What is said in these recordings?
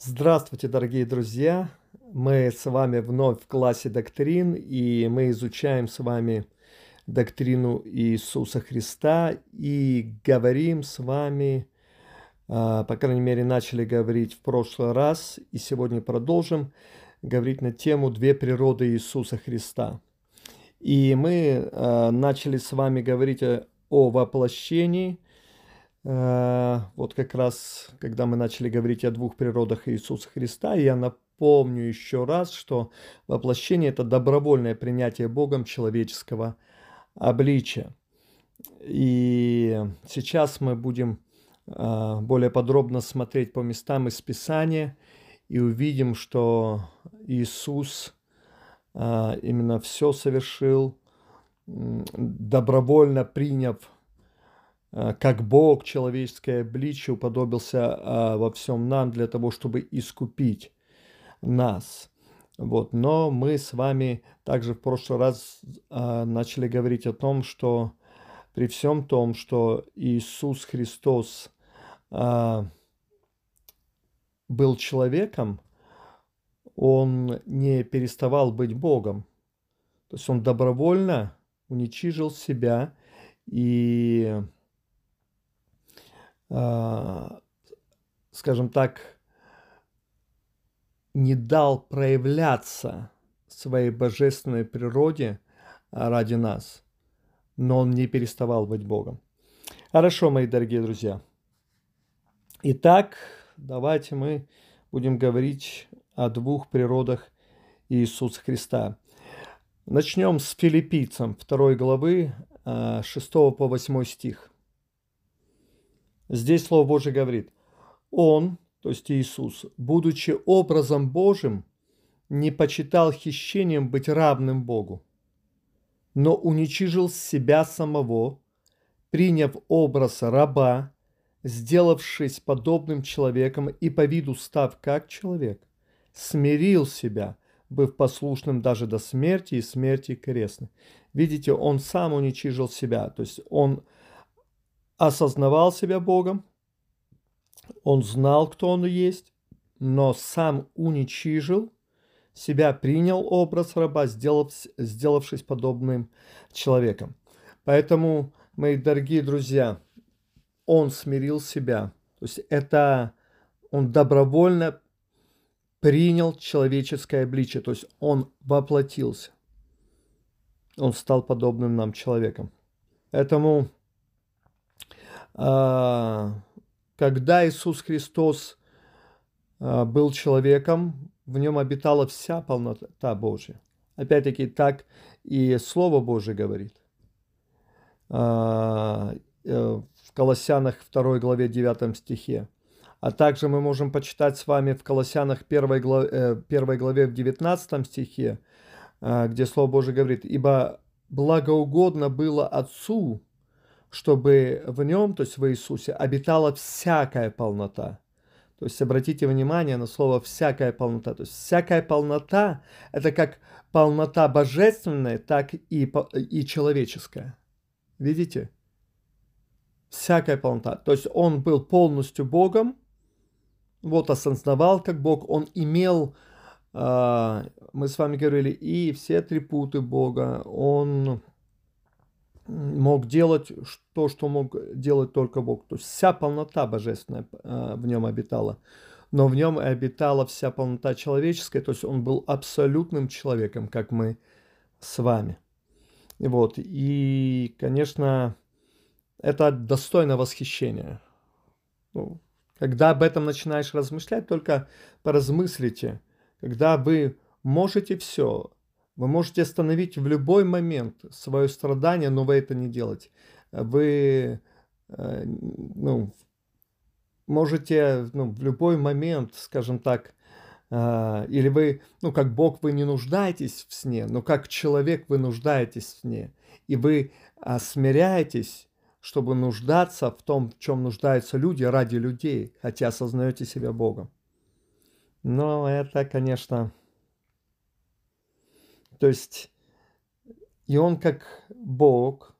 Здравствуйте, дорогие друзья! Мы с вами вновь в классе доктрин, и мы изучаем с вами доктрину Иисуса Христа и говорим с вами, а, по крайней мере, начали говорить в прошлый раз, и сегодня продолжим говорить на тему «Две природы Иисуса Христа». И мы а, начали с вами говорить воплощении – Э, вот как раз, когда мы начали говорить о двух природах Иисуса Христа, я напомню еще раз, что воплощение – это добровольное принятие Богом человеческого обличия. И сейчас мы будем э, более подробно смотреть по местам из Писания и увидим, что Иисус э, именно все совершил, добровольно приняв Э, как Бог человеческое обличие уподобился а, во всем нам для того, чтобы искупить нас. Вот. Но мы с вами также в прошлый раз а, начали говорить о том, что при всем том, что Иисус Христос а, был человеком, он не переставал быть Богом. То есть он добровольно уничижил себя и а, скажем так, не дал проявляться своей божественной природе ради нас, но он не переставал быть Богом. Хорошо, мои дорогие друзья. Итак, давайте мы будем говорить о двух природах Иисуса Христа. Начнем с филиппийцам 2 главы 6 по 8 стих. Здесь Слово Божье говорит, Он, то есть Иисус, будучи образом Божьим, не почитал хищением быть равным Богу, но уничижил себя самого, приняв образ раба, сделавшись подобным человеком и по виду став как человек, смирил себя, быв послушным даже до смерти и смерти крестной. Видите, он сам уничижил себя, то есть он осознавал себя Богом, он знал, кто он есть, но сам уничижил себя, принял образ раба, сделав, сделавшись подобным человеком. Поэтому, мои дорогие друзья, он смирил себя. То есть это он добровольно принял человеческое обличие, то есть он воплотился. Он стал подобным нам человеком. Поэтому а, когда Иисус Христос а, был человеком, в нем обитала вся полнота Божья. Опять-таки, так и Слово Божье говорит. А, э, в Колоссянах 2 главе 9 стихе. А также мы можем почитать с вами в Колоссянах 1 главе, 1 главе в 19 стихе, где Слово Божье говорит, «Ибо благоугодно было Отцу, чтобы в нем, то есть в Иисусе, обитала всякая полнота. То есть обратите внимание на слово «всякая полнота». То есть всякая полнота – это как полнота божественная, так и, и человеческая. Видите? Всякая полнота. То есть он был полностью Богом, вот осознавал как Бог, он имел, э, мы с вами говорили, и все атрибуты Бога, он мог делать то, что мог делать только Бог. То есть вся полнота божественная э, в нем обитала. Но в нем обитала вся полнота человеческая, то есть он был абсолютным человеком, как мы с вами. Вот. И, конечно, это достойно восхищения. Ну, когда об этом начинаешь размышлять, только поразмыслите. Когда вы можете все, вы можете остановить в любой момент свое страдание, но вы это не делаете. Вы э, ну, можете ну, в любой момент, скажем так, э, или вы, ну, как Бог, вы не нуждаетесь в сне, но как человек вы нуждаетесь в сне. И вы а, смиряетесь, чтобы нуждаться в том, в чем нуждаются люди ради людей, хотя осознаете себя Богом. Но это, конечно, то есть, и он как Бог,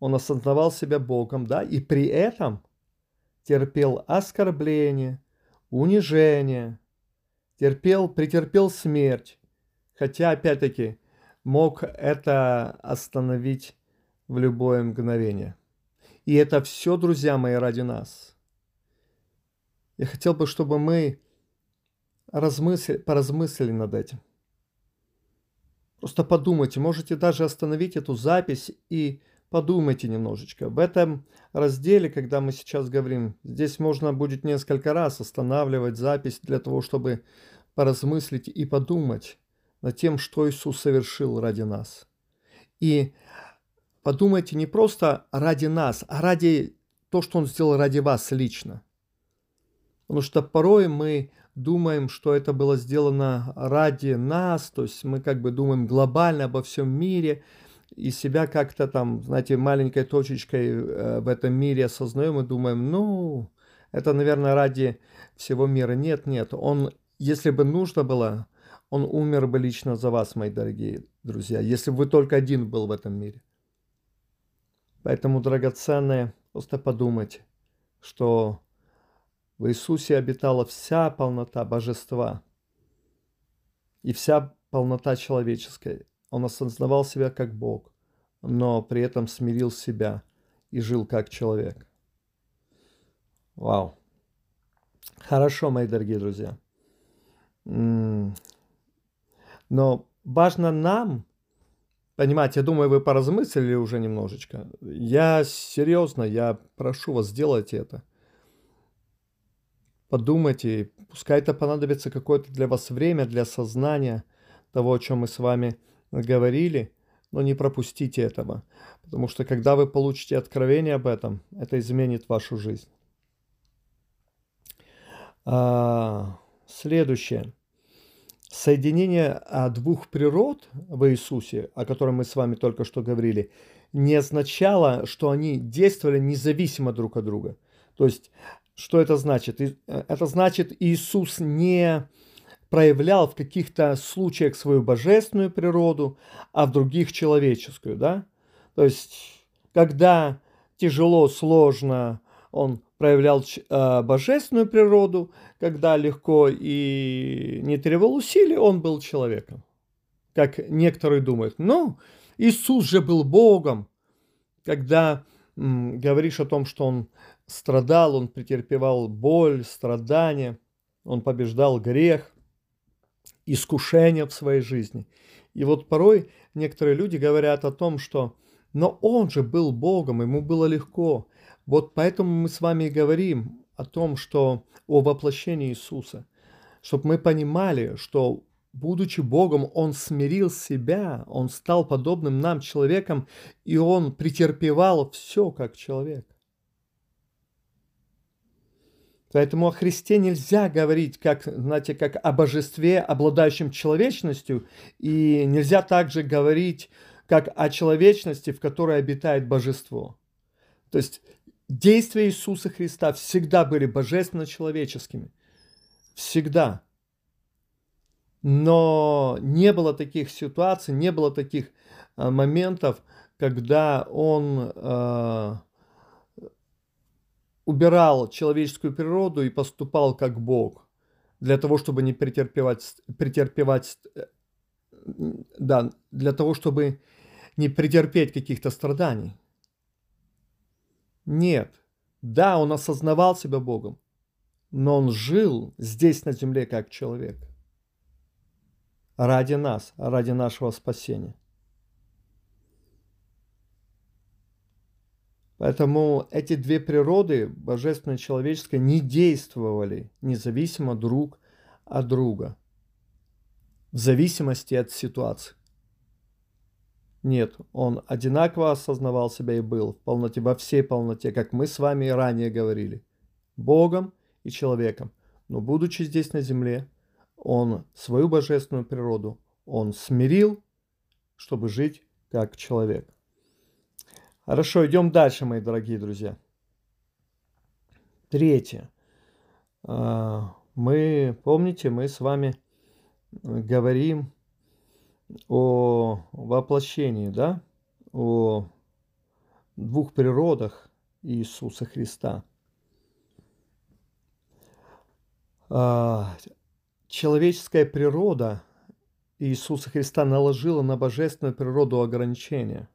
Он осознавал себя Богом, да, и при этом терпел оскорбление, унижение, терпел, претерпел смерть, хотя, опять-таки, мог это остановить в любое мгновение. И это все, друзья мои, ради нас. Я хотел бы, чтобы мы размысли, поразмыслили над этим. Просто подумайте, можете даже остановить эту запись и подумайте немножечко. В этом разделе, когда мы сейчас говорим, здесь можно будет несколько раз останавливать запись для того, чтобы поразмыслить и подумать над тем, что Иисус совершил ради нас. И подумайте не просто ради нас, а ради то, что Он сделал ради вас лично. Потому что порой мы думаем, что это было сделано ради нас, то есть мы как бы думаем глобально обо всем мире, и себя как-то там, знаете, маленькой точечкой э, в этом мире осознаем и думаем, ну, это, наверное, ради всего мира. Нет, нет, он, если бы нужно было, он умер бы лично за вас, мои дорогие друзья, если бы вы только один был в этом мире. Поэтому, драгоценные, просто подумайте, что в Иисусе обитала вся полнота божества и вся полнота человеческая. Он осознавал себя как Бог, но при этом смирил себя и жил как человек. Вау. Хорошо, мои дорогие друзья. Но важно нам, понимаете, я думаю, вы поразмыслили уже немножечко. Я серьезно, я прошу вас, сделайте это подумайте, пускай это понадобится какое-то для вас время, для осознания того, о чем мы с вами говорили, но не пропустите этого, потому что когда вы получите откровение об этом, это изменит вашу жизнь. А, следующее. Соединение а, двух природ в Иисусе, о котором мы с вами только что говорили, не означало, что они действовали независимо друг от друга. То есть что это значит? Э, это значит, Иисус не проявлял в каких-то случаях свою божественную природу, а в других человеческую, да? То есть, когда тяжело, сложно, он проявлял э, божественную природу, когда легко и не требовал усилий, он был человеком. Как некоторые думают, ну, Иисус же был Богом. Когда м, говоришь о том, что он страдал, он претерпевал боль, страдания, он побеждал грех, искушения в своей жизни. И вот порой некоторые люди говорят о том, что «но он же был Богом, ему было легко». Вот поэтому мы с вами и говорим о том, что о воплощении Иисуса, чтобы мы понимали, что будучи Богом, Он смирил себя, Он стал подобным нам человеком, и Он претерпевал все как человек. Поэтому о Христе нельзя говорить, как, знаете, как о божестве, обладающем человечностью, и нельзя также говорить, как о человечности, в которой обитает божество. То есть действия Иисуса Христа всегда были божественно-человеческими. Всегда. Но не было таких ситуаций, не было таких а, моментов, когда он а, убирал человеческую природу и поступал как Бог, для того, чтобы не претерпевать, претерпевать э, да, для того, чтобы не претерпеть каких-то страданий. Нет. Да, он осознавал себя Богом, но он жил здесь на земле как человек. Ради нас, ради нашего спасения. Поэтому эти две природы, божественная и человеческая, не действовали независимо друг от друга, в зависимости от ситуации. Нет, он одинаково осознавал себя и был в полноте, во всей полноте, как мы с вами ранее говорили, Богом и человеком. Но будучи здесь на земле, он свою божественную природу, он смирил, чтобы жить как человек. Хорошо, идем дальше, мои дорогие друзья. Третье. А, мы, помните, мы с вами говорим о воплощении, да, о двух природах Иисуса Христа. А, человеческая природа Иисуса Христа наложила на божественную природу ограничения.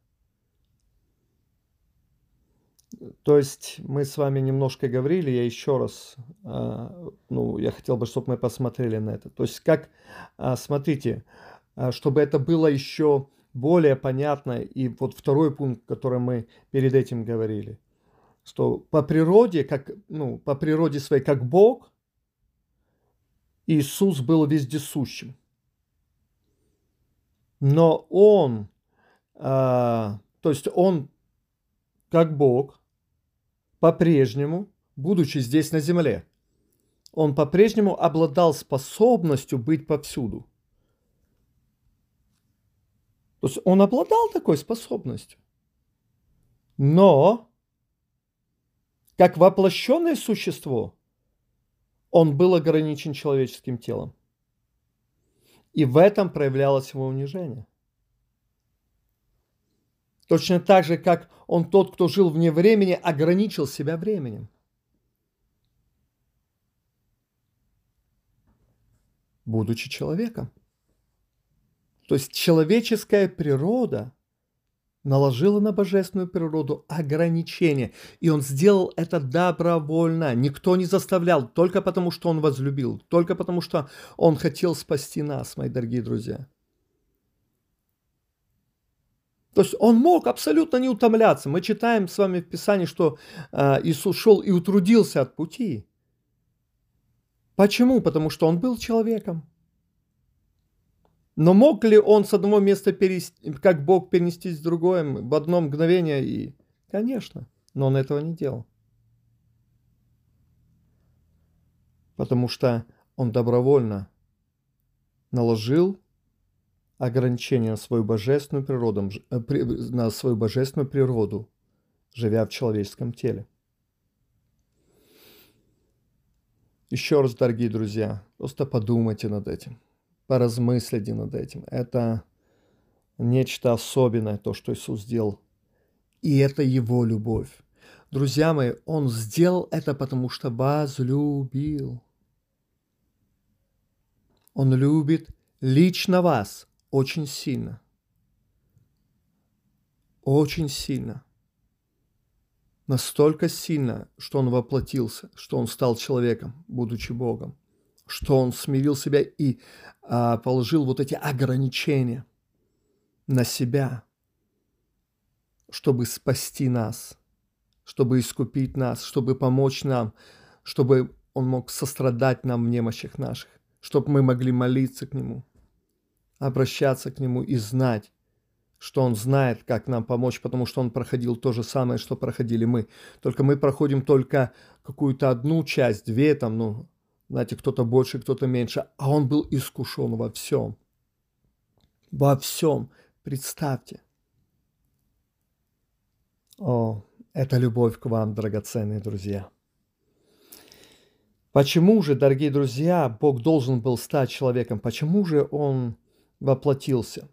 То есть мы с вами немножко говорили, я еще раз, а, ну, я хотел бы, чтобы мы посмотрели на это. То есть как, а, смотрите, чтобы это было еще более понятно, и вот второй пункт, который мы перед этим говорили, что по природе, как, ну, по природе своей, как Бог, Иисус был вездесущим. Но Он, а, то есть Он, как Бог, по-прежнему, будучи здесь на земле, Он по-прежнему обладал способностью быть повсюду – то есть он обладал такой способностью. Но, как воплощенное существо, он был ограничен человеческим телом. И в этом проявлялось его унижение. Точно так же, как он тот, кто жил вне времени, ограничил себя временем. Будучи человеком. То есть человеческая природа наложила на божественную природу ограничения. И он сделал это добровольно. Никто не заставлял, только потому что он возлюбил, только потому что он хотел спасти нас, мои дорогие друзья. То есть он мог абсолютно не утомляться. Мы читаем с вами в Писании, что э, Иисус шел и утрудился от пути. Почему? Потому что он был человеком. Но мог ли он с одного места, перенести, как Бог, перенестись в другое в одно мгновение? И, конечно, но он этого не делал. Потому что он добровольно наложил ограничения на свою божественную природу, э, на свою божественную природу, живя в человеческом теле. Еще раз, дорогие друзья, просто подумайте над этим поразмыслите над этим. Это нечто особенное, то, что Иисус сделал. И это Его любовь. Друзья мои, Он сделал это, потому что возлюбил. Он любит лично вас очень сильно. Очень сильно. Настолько сильно, что Он воплотился, что Он стал человеком, будучи Богом что он смирил себя и а, положил вот эти ограничения на себя, чтобы спасти нас, чтобы искупить нас, чтобы помочь нам, чтобы он мог сострадать нам в немощах наших, чтобы мы могли молиться к нему, обращаться к нему и знать, что он знает, как нам помочь, потому что он проходил то же самое, что проходили мы. Только мы проходим только какую-то одну часть, две там, ну, знаете, кто-то больше, кто-то меньше, а он был искушен во всем. Во всем. Представьте. О, это любовь к вам, драгоценные друзья. Почему же, дорогие друзья, Бог должен был стать человеком? Почему же Он воплотился?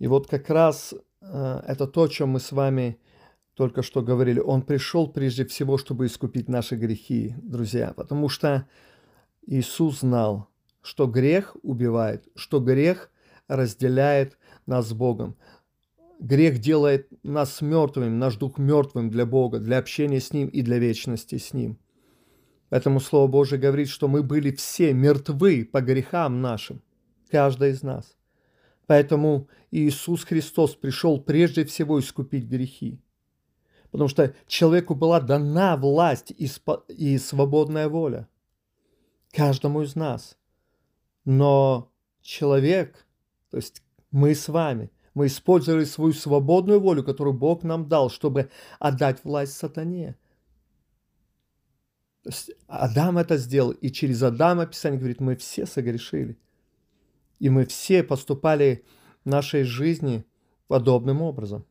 И вот как раз э, это то, о чем мы с вами только что говорили, Он пришел прежде всего, чтобы искупить наши грехи, друзья, потому что Иисус знал, что грех убивает, что грех разделяет нас с Богом. Грех делает нас мертвыми, наш дух мертвым для Бога, для общения с Ним и для вечности с Ним. Поэтому Слово Божие говорит, что мы были все мертвы по грехам нашим, каждый из нас. Поэтому Иисус Христос пришел прежде всего искупить грехи потому что человеку была дана власть и, и свободная воля. Каждому из нас. Но человек, то есть мы с вами, мы использовали свою свободную волю, которую Бог нам дал, чтобы отдать власть сатане. То есть Адам это сделал, и через Адама Писание говорит, мы все согрешили. И мы все поступали в нашей жизни подобным образом.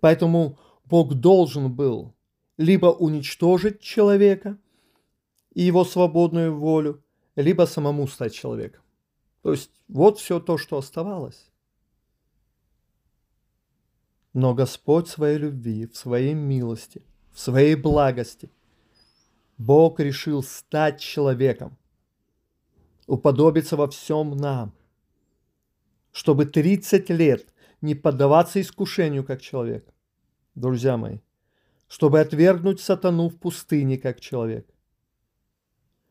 Поэтому Бог должен был либо уничтожить человека и его свободную волю, либо самому стать человеком. То есть вот все то, что оставалось. Но Господь в своей любви, в своей милости, в своей благости, Бог решил стать человеком, уподобиться во всем нам, чтобы 30 лет не поддаваться искушению как человек, друзья мои, чтобы отвергнуть сатану в пустыне как человек,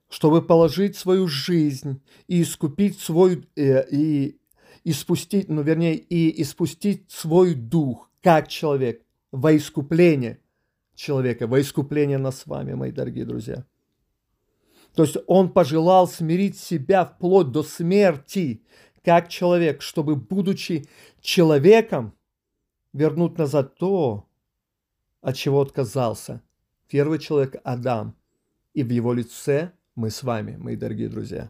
чтобы положить свою жизнь и искупить свой э, и испустить, ну вернее, и испустить свой дух как человек во искупление человека, во искупление нас с вами, мои дорогие друзья. То есть он пожелал смирить себя вплоть до смерти, как человек, чтобы, будучи человеком, вернуть назад то, от чего отказался первый человек Адам. И в его лице мы с вами, мои дорогие друзья.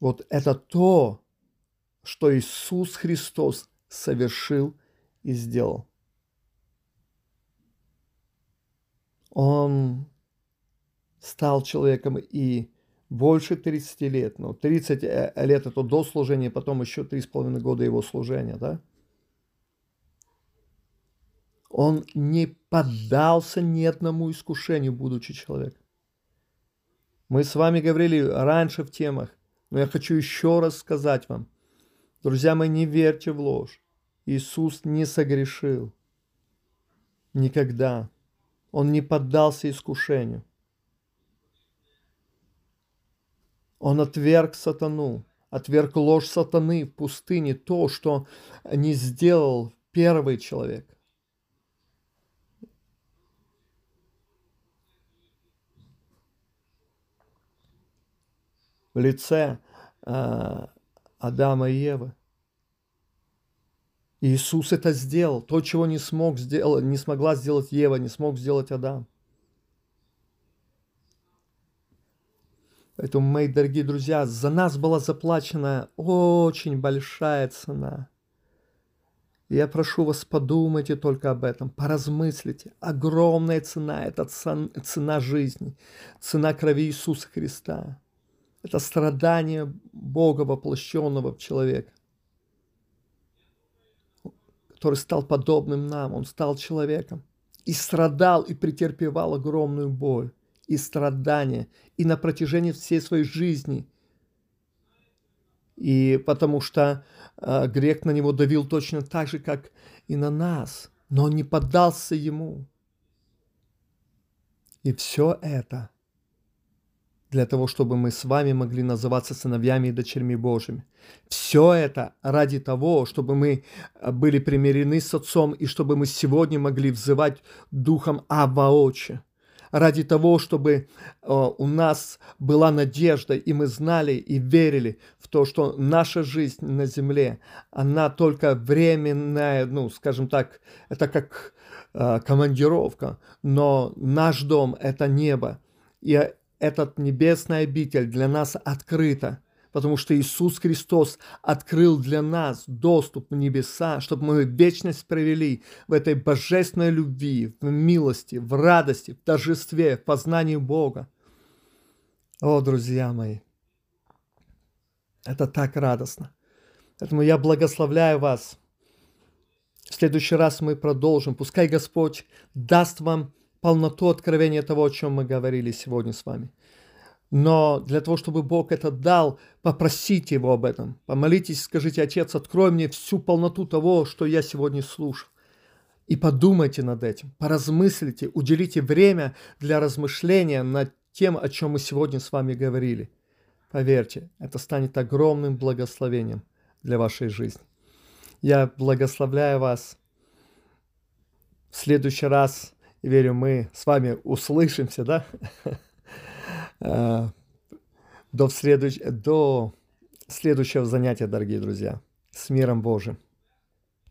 Вот это то, что Иисус Христос совершил и сделал. Он стал человеком и больше 30 лет. Ну, 30 э, лет это до служения, потом еще 3,5 года его служения, да? Он не поддался ни одному искушению, будучи человеком. Мы с вами говорили раньше в темах, но я хочу еще раз сказать вам. Друзья мои, не верьте в ложь. Иисус не согрешил. Никогда. Он не поддался искушению. Он отверг сатану, отверг ложь сатаны в пустыне, то, что не сделал первый человек. Лице э, Адама и Евы. Иисус это сделал, то, чего не смог сделать, не смогла сделать Ева, не смог сделать Адам. Поэтому, мои дорогие друзья, за нас была заплачена очень большая цена. Я прошу вас, подумайте только об этом, поразмыслите. Огромная цена – это цена жизни, цена крови Иисуса Христа. Это страдание Бога, воплощенного в человека, который стал подобным нам. Он стал человеком и страдал, и претерпевал огромную боль и страдания, и на протяжении всей своей жизни. И потому что э, грех на него давил точно так же, как и на нас, но он не поддался ему. И все это для того, чтобы мы с вами могли называться сыновьями и дочерьми Божьими. Все это ради того, чтобы мы были примирены с Отцом и чтобы мы сегодня могли взывать Духом Авва Отче. Ради того, чтобы э, у нас была надежда, и мы знали и верили в то, что наша жизнь на земле, она только временная, ну, скажем так, это как э, командировка, но наш дом – это небо, и этот небесный обитель для нас открыта – потому что Иисус Христос открыл для нас доступ в небеса, чтобы мы вечность провели в этой божественной любви, в милости, в радости, в торжестве, в познании Бога. О, друзья мои, это так радостно. Поэтому я благословляю вас. В следующий раз мы продолжим. Пускай Господь даст вам полноту откровения того, о чем мы говорили сегодня с вами. Но для того, чтобы Бог это дал, попросите Его об этом. Помолитесь, скажите, Отец, открой мне всю полноту того, что я сегодня слушал. И подумайте над этим, поразмыслите, уделите время для размышления над тем, о чем мы сегодня с вами говорили. Поверьте, это станет огромным благословением для вашей жизни. Я благословляю вас. В следующий раз, верю, мы с вами услышимся, да? Э, до, следующ... до следующего занятия, дорогие друзья. С миром Божьим.